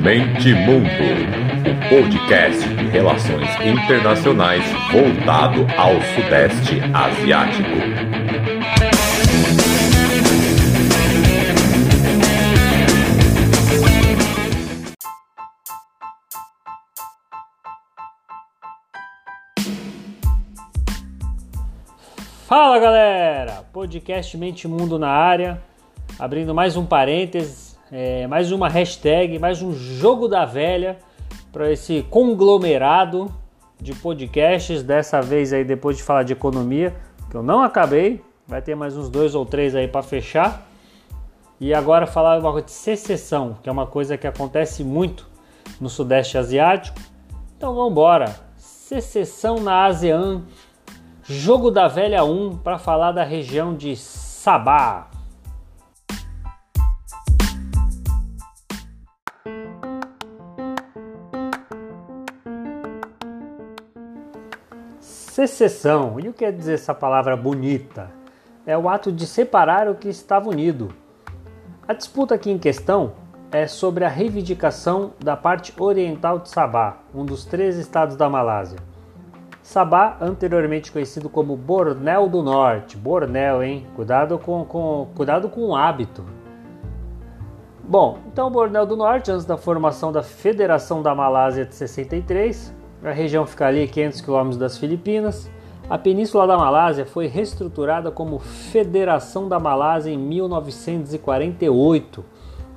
Mente Mundo, o podcast de relações internacionais voltado ao Sudeste Asiático. Fala galera! Podcast Mente Mundo na área, abrindo mais um parênteses, é, mais uma hashtag, mais um jogo da velha para esse conglomerado de podcasts. Dessa vez aí, depois de falar de economia, que eu não acabei, vai ter mais uns dois ou três aí para fechar. E agora falar uma coisa de secessão, que é uma coisa que acontece muito no Sudeste Asiático. Então vamos embora. Secessão na ASEAN Jogo da Velha 1 para falar da região de Sabá. Secessão, e o que quer dizer essa palavra bonita? É o ato de separar o que estava unido. A disputa aqui em questão é sobre a reivindicação da parte oriental de Sabá, um dos três estados da Malásia. Sabá, anteriormente conhecido como Bornéu do Norte. Bornéu, hein? Cuidado com, com, cuidado com o hábito. Bom, então Bornéu do Norte, antes da formação da Federação da Malásia de 63, a região fica ali 500 quilômetros das Filipinas. A Península da Malásia foi reestruturada como Federação da Malásia em 1948,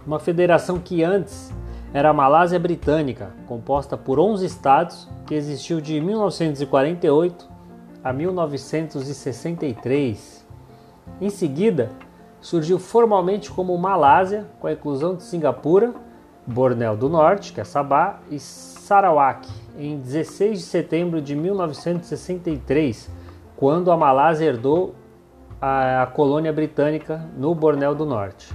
uma federação que antes era a Malásia Britânica, composta por 11 estados, que existiu de 1948 a 1963. Em seguida, surgiu formalmente como Malásia, com a inclusão de Singapura, Bornéu do Norte, que é Sabah, e Sarawak, em 16 de setembro de 1963, quando a Malásia herdou a, a colônia britânica no Bornéu do Norte.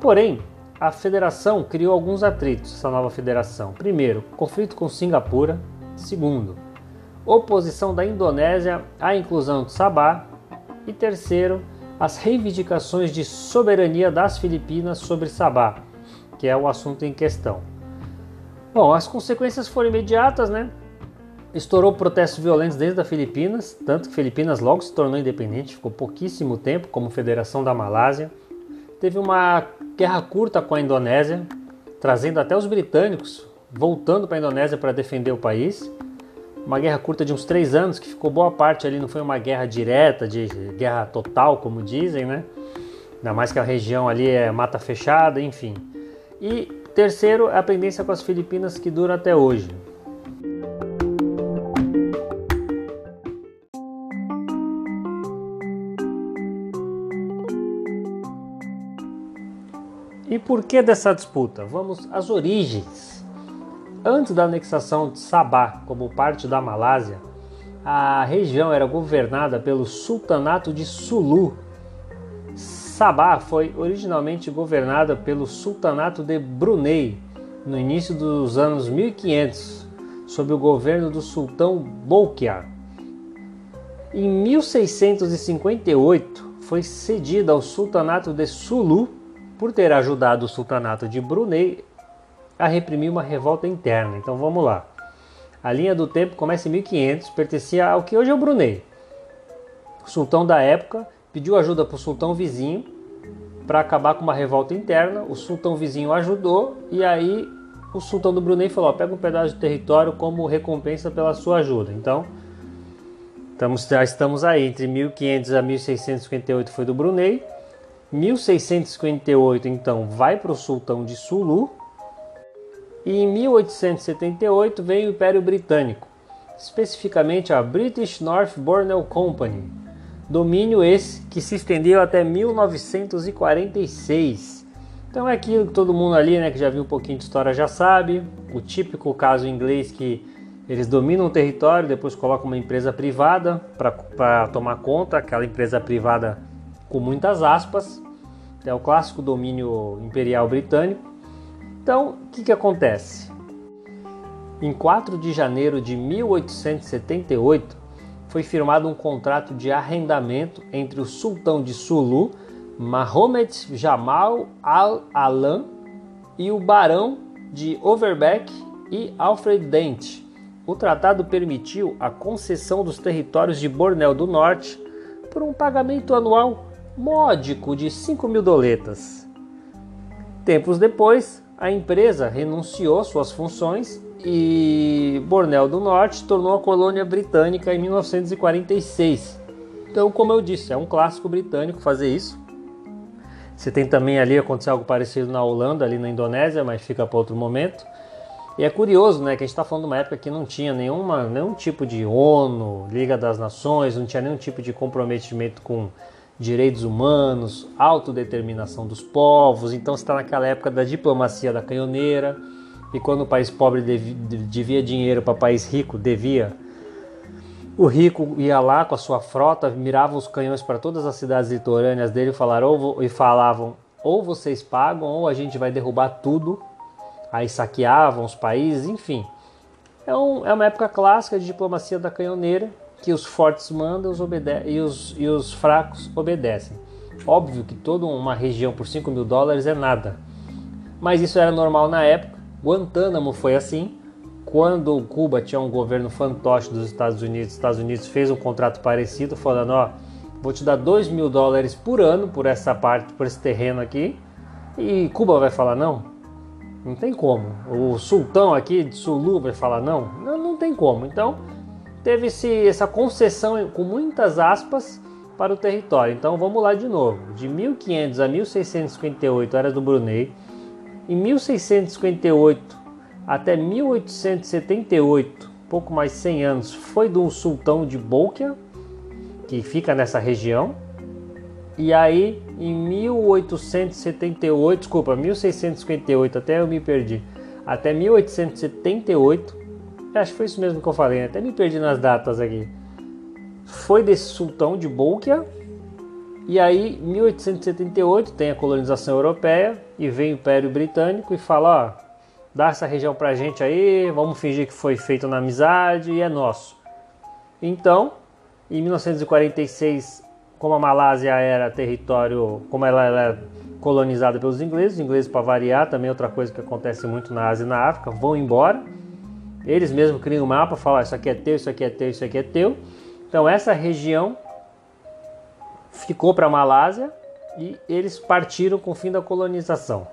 Porém, a federação criou alguns atritos, essa nova federação. Primeiro, conflito com Singapura. Segundo, oposição da Indonésia à inclusão de Sabah. E terceiro, as reivindicações de soberania das Filipinas sobre Sabah, que é o assunto em questão. Bom, as consequências foram imediatas, né? Estourou protestos violentos dentro das Filipinas, tanto que Filipinas logo se tornou independente, ficou pouquíssimo tempo como federação da Malásia. Teve uma guerra curta com a Indonésia, trazendo até os britânicos voltando para a Indonésia para defender o país. Uma guerra curta de uns três anos, que ficou boa parte ali, não foi uma guerra direta, de guerra total, como dizem, né? Ainda mais que a região ali é mata fechada, enfim. E terceiro, a pendência com as Filipinas que dura até hoje. E por que dessa disputa? Vamos às origens. Antes da anexação de Sabah como parte da Malásia, a região era governada pelo Sultanato de Sulu. Sabah foi originalmente governada pelo Sultanato de Brunei no início dos anos 1500, sob o governo do sultão Bolkiah. Em 1658, foi cedida ao Sultanato de Sulu por ter ajudado o sultanato de Brunei a reprimir uma revolta interna. Então vamos lá. A linha do tempo começa em 1500, pertencia ao que hoje é o Brunei. O sultão da época pediu ajuda para o sultão vizinho para acabar com uma revolta interna. O sultão vizinho ajudou e aí o sultão do Brunei falou: pega um pedaço de território como recompensa pela sua ajuda. Então estamos, já estamos aí entre 1500 a 1658 foi do Brunei 1658, então, vai para o sultão de Sulu. E em 1878 vem o Império Britânico, especificamente a British North Borneo Company. Domínio esse que se estendeu até 1946. Então é aquilo que todo mundo ali, né, que já viu um pouquinho de história já sabe, o típico caso inglês que eles dominam o território, depois colocam uma empresa privada para tomar conta, aquela empresa privada com muitas aspas, é o clássico domínio imperial britânico. Então, o que, que acontece? Em 4 de janeiro de 1878, foi firmado um contrato de arrendamento entre o sultão de Sulu, Mahomet Jamal al-Alam, e o barão de Overbeck e Alfred Dent. O tratado permitiu a concessão dos territórios de Bornéu do Norte por um pagamento anual módico de 5 mil doletas. Tempos depois, a empresa renunciou suas funções e Bornéu do Norte tornou a colônia britânica em 1946. Então, como eu disse, é um clássico britânico fazer isso. Você tem também ali acontecer algo parecido na Holanda, ali na Indonésia, mas fica para outro momento. E é curioso, né, que a gente está falando de uma época que não tinha nenhuma, nenhum tipo de ONU, Liga das Nações, não tinha nenhum tipo de comprometimento com direitos humanos, autodeterminação dos povos. Então está naquela época da diplomacia da canhoneira. E quando o país pobre devia dinheiro para o país rico, devia. O rico ia lá com a sua frota, mirava os canhões para todas as cidades litorâneas dele e falavam: ou vocês pagam, ou a gente vai derrubar tudo. Aí saqueavam os países, enfim. É, um, é uma época clássica de diplomacia da canhoneira que os fortes mandam os e, os, e os fracos obedecem. Óbvio que toda uma região por 5 mil dólares é nada, mas isso era normal na época. Guantánamo foi assim. Quando Cuba tinha um governo fantoche dos Estados Unidos, os Estados Unidos fez um contrato parecido, falando: ó, vou te dar 2 mil dólares por ano por essa parte, por esse terreno aqui. E Cuba vai falar não? Não tem como. O sultão aqui de Sulu vai falar não? Não, não tem como. Então teve-se essa concessão com muitas aspas para o território. Então vamos lá de novo. De 1500 a 1658 era do Brunei. Em 1658 até 1878, pouco mais de 100 anos, foi do sultão de Bolkia, que fica nessa região. E aí em 1878, desculpa, 1658, até eu me perdi. Até 1878 Acho que foi isso mesmo que eu falei, né? até me perdi nas datas aqui. Foi desse sultão de Bolkia. E aí, 1878, tem a colonização europeia e vem o Império Britânico e fala: ó, dá essa região pra gente aí, vamos fingir que foi feito na amizade e é nosso. Então, em 1946, como a Malásia era território, como ela era colonizada pelos ingleses, os ingleses para variar, também é outra coisa que acontece muito na Ásia e na África, vão embora eles mesmos criam um mapa, falam: isso aqui é teu, isso aqui é teu, isso aqui é teu. Então essa região ficou para a Malásia e eles partiram com o fim da colonização.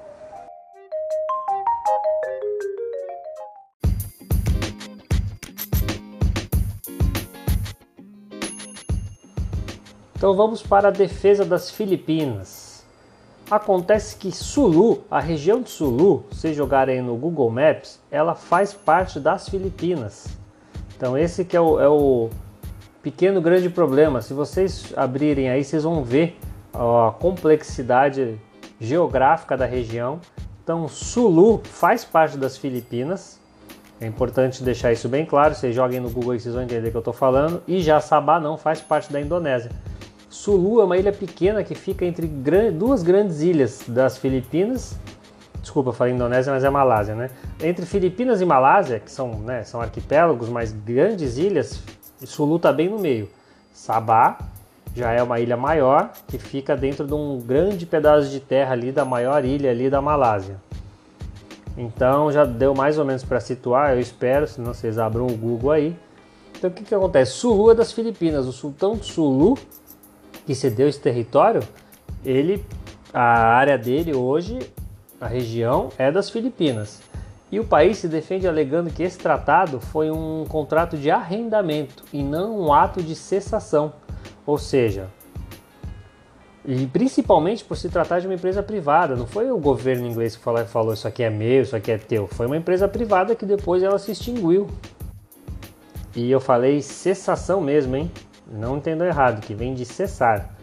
Então vamos para a defesa das Filipinas. Acontece que Sulu, a região de Sulu, se jogarem no Google Maps, ela faz parte das Filipinas. Então esse que é o, é o pequeno grande problema. Se vocês abrirem aí, vocês vão ver a complexidade geográfica da região. Então Sulu faz parte das Filipinas. É importante deixar isso bem claro. Vocês joguem no Google e vocês vão entender o que eu estou falando. E já Sabah não faz parte da Indonésia. Sulu é uma ilha pequena que fica entre duas grandes ilhas das Filipinas. Desculpa, falei Indonésia, mas é Malásia, né? Entre Filipinas e Malásia, que são, né, são arquipélagos, mas grandes ilhas, Sulu está bem no meio. Sabá já é uma ilha maior que fica dentro de um grande pedaço de terra ali da maior ilha ali da Malásia. Então já deu mais ou menos para situar, eu espero, se não vocês abram o Google aí. Então o que, que acontece? Sulu é das Filipinas. O sultão de Sulu que cedeu esse território, ele, a área dele hoje, a região, é das Filipinas. E o país se defende alegando que esse tratado foi um contrato de arrendamento e não um ato de cessação. Ou seja, e principalmente por se tratar de uma empresa privada, não foi o governo inglês que falou, falou isso aqui é meu, isso aqui é teu, foi uma empresa privada que depois ela se extinguiu. E eu falei cessação mesmo, hein? Não entendo errado, que vem de cessar.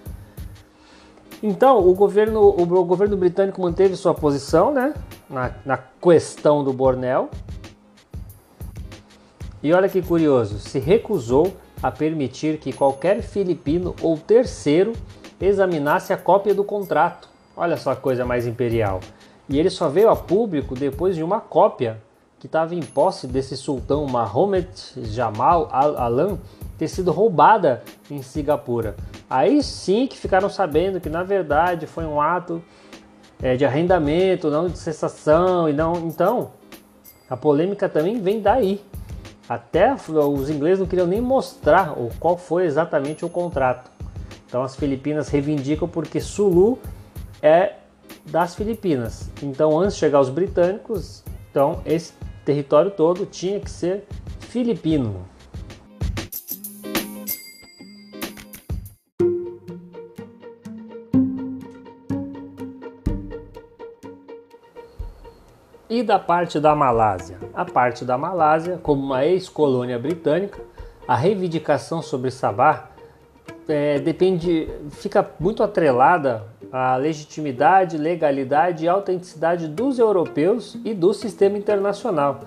Então, o governo, o governo britânico manteve sua posição né, na, na questão do Bornel. E olha que curioso, se recusou a permitir que qualquer filipino ou terceiro examinasse a cópia do contrato. Olha só a coisa mais imperial. E ele só veio a público depois de uma cópia que estava em posse desse sultão Mahomet Jamal al-Alam ter sido roubada em Singapura. Aí sim que ficaram sabendo que na verdade foi um ato é, de arrendamento, não de cessação e não. Então, a polêmica também vem daí. Até os ingleses não queriam nem mostrar qual foi exatamente o contrato. Então as Filipinas reivindicam porque Sulu é das Filipinas. Então antes de chegar os britânicos, então esse território todo tinha que ser filipino. E da parte da Malásia? A parte da Malásia, como uma ex-colônia britânica, a reivindicação sobre Sabah é, depende, fica muito atrelada à legitimidade, legalidade e autenticidade dos europeus e do sistema internacional.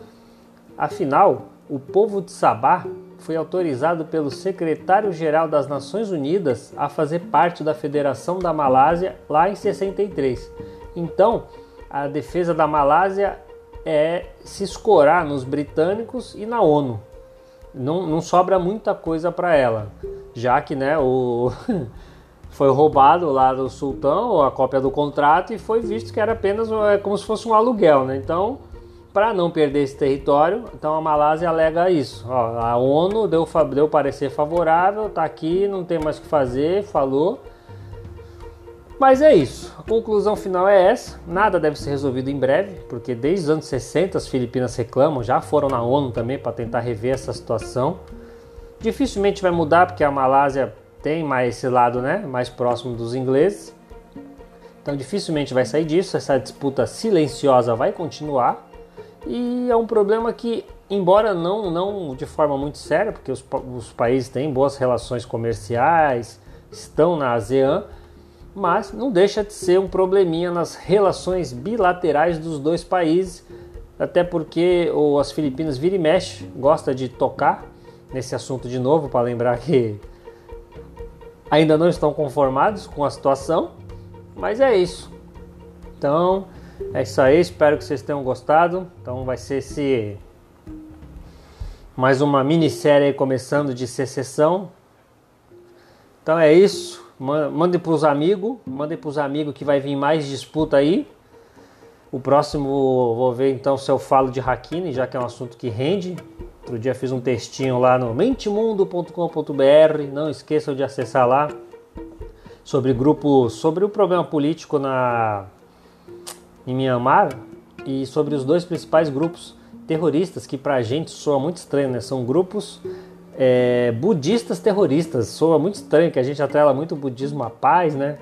Afinal, o povo de Sabah foi autorizado pelo secretário-geral das Nações Unidas a fazer parte da Federação da Malásia lá em 63. Então, a defesa da Malásia é se escorar nos britânicos e na ONU. Não, não sobra muita coisa para ela, já que né, o foi roubado lá do sultão a cópia do contrato e foi visto que era apenas é, como se fosse um aluguel. Né? Então, para não perder esse território, então a Malásia alega isso. Ó, a ONU deu, deu parecer favorável, tá aqui, não tem mais o que fazer, falou mas é isso. A conclusão final é essa. Nada deve ser resolvido em breve, porque desde os anos 60 as Filipinas reclamam, já foram na ONU também para tentar rever essa situação. Dificilmente vai mudar porque a Malásia tem mais esse lado, né, mais próximo dos ingleses. Então dificilmente vai sair disso, essa disputa silenciosa vai continuar. E é um problema que, embora não, não de forma muito séria, porque os, os países têm boas relações comerciais, estão na ASEAN, mas não deixa de ser um probleminha nas relações bilaterais dos dois países, até porque ou as Filipinas vira e mexe, gosta de tocar nesse assunto de novo para lembrar que ainda não estão conformados com a situação, mas é isso. Então, é isso aí, espero que vocês tenham gostado. Então vai ser esse mais uma minissérie começando de secessão. Então é isso. Mandem para os amigos, mandem para os amigos que vai vir mais disputa aí. O próximo vou ver então se eu falo de Hakine, já que é um assunto que rende. Outro dia fiz um textinho lá no mentemundo.com.br, não esqueçam de acessar lá sobre grupo, sobre o problema político na em Myanmar e sobre os dois principais grupos terroristas que pra gente soa muito estranho, né? São grupos é, budistas terroristas. Soa muito estranho que a gente atrela muito o budismo à paz, né?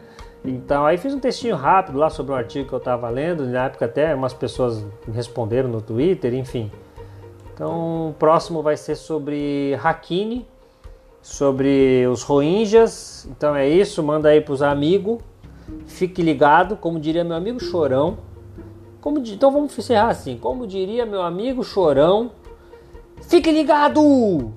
Então aí fiz um textinho rápido lá sobre um artigo que eu estava lendo, na época até umas pessoas responderam no Twitter, enfim. Então o próximo vai ser sobre Hakini, sobre os Rohingyas. Então é isso, manda aí para os amigos. Fique ligado, como diria meu amigo Chorão. Como, então vamos encerrar assim, como diria meu amigo Chorão. Fique ligado!